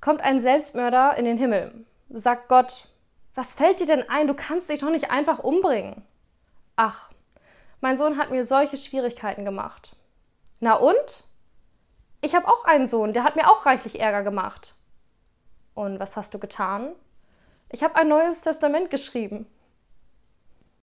kommt ein Selbstmörder in den Himmel. Sagt Gott, was fällt dir denn ein? Du kannst dich doch nicht einfach umbringen. Ach, mein Sohn hat mir solche Schwierigkeiten gemacht. Na und? Ich habe auch einen Sohn, der hat mir auch reichlich Ärger gemacht. Und was hast du getan? Ich habe ein neues Testament geschrieben.